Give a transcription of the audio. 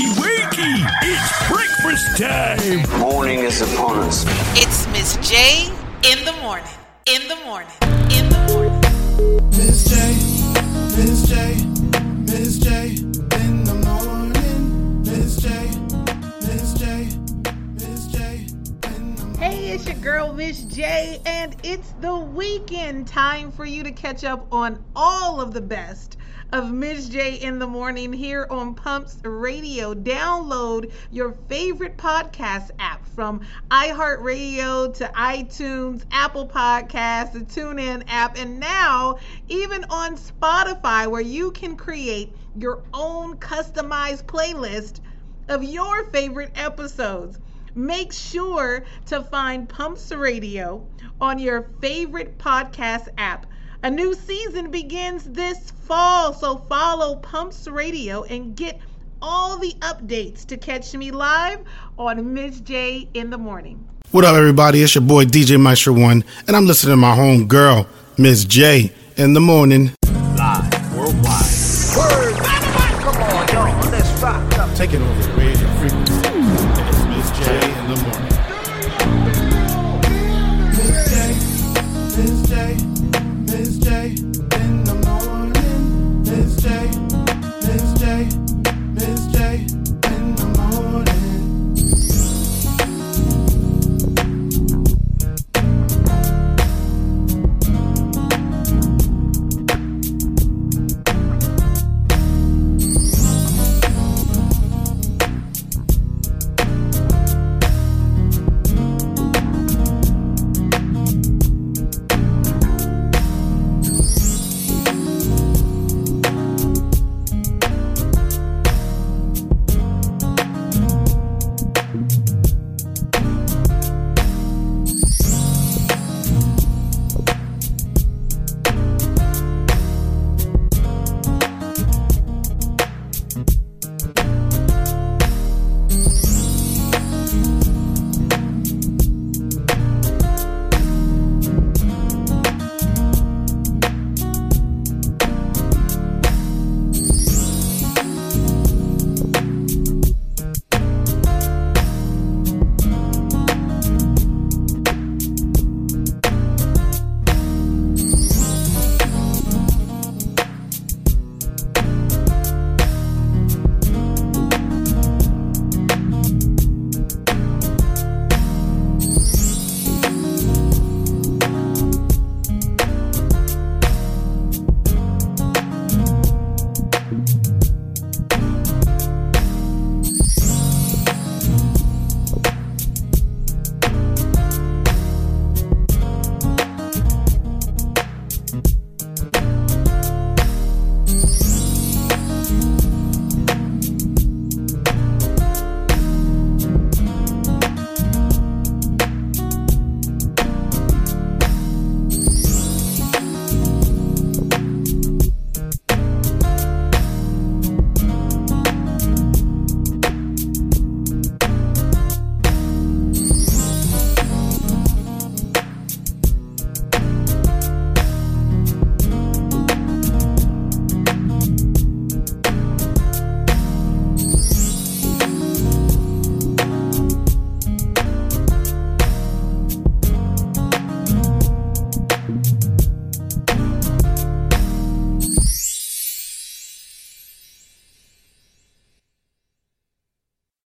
Wakey, wakey! It's breakfast time! Morning is upon us. It's Miss J in the morning. In the morning. In the morning. Miss J, Miss J, Miss J, it's your girl, Miss J, and it's the weekend. Time for you to catch up on all of the best of Miss J in the morning here on Pumps Radio. Download your favorite podcast app from iHeartRadio to iTunes, Apple Podcasts, the TuneIn app, and now even on Spotify, where you can create your own customized playlist of your favorite episodes. Make sure to find Pumps Radio on your favorite podcast app. A new season begins this fall, so follow Pumps Radio and get all the updates to catch me live on Miss J in the morning. What up, everybody? It's your boy DJ Maestro One, and I'm listening to my home girl, Miss J, in the morning. Live worldwide. Come on, y'all. Let's rock up. Taking over the radio frequency. Miss J, Miss J, in the morning. Miss J, Miss J,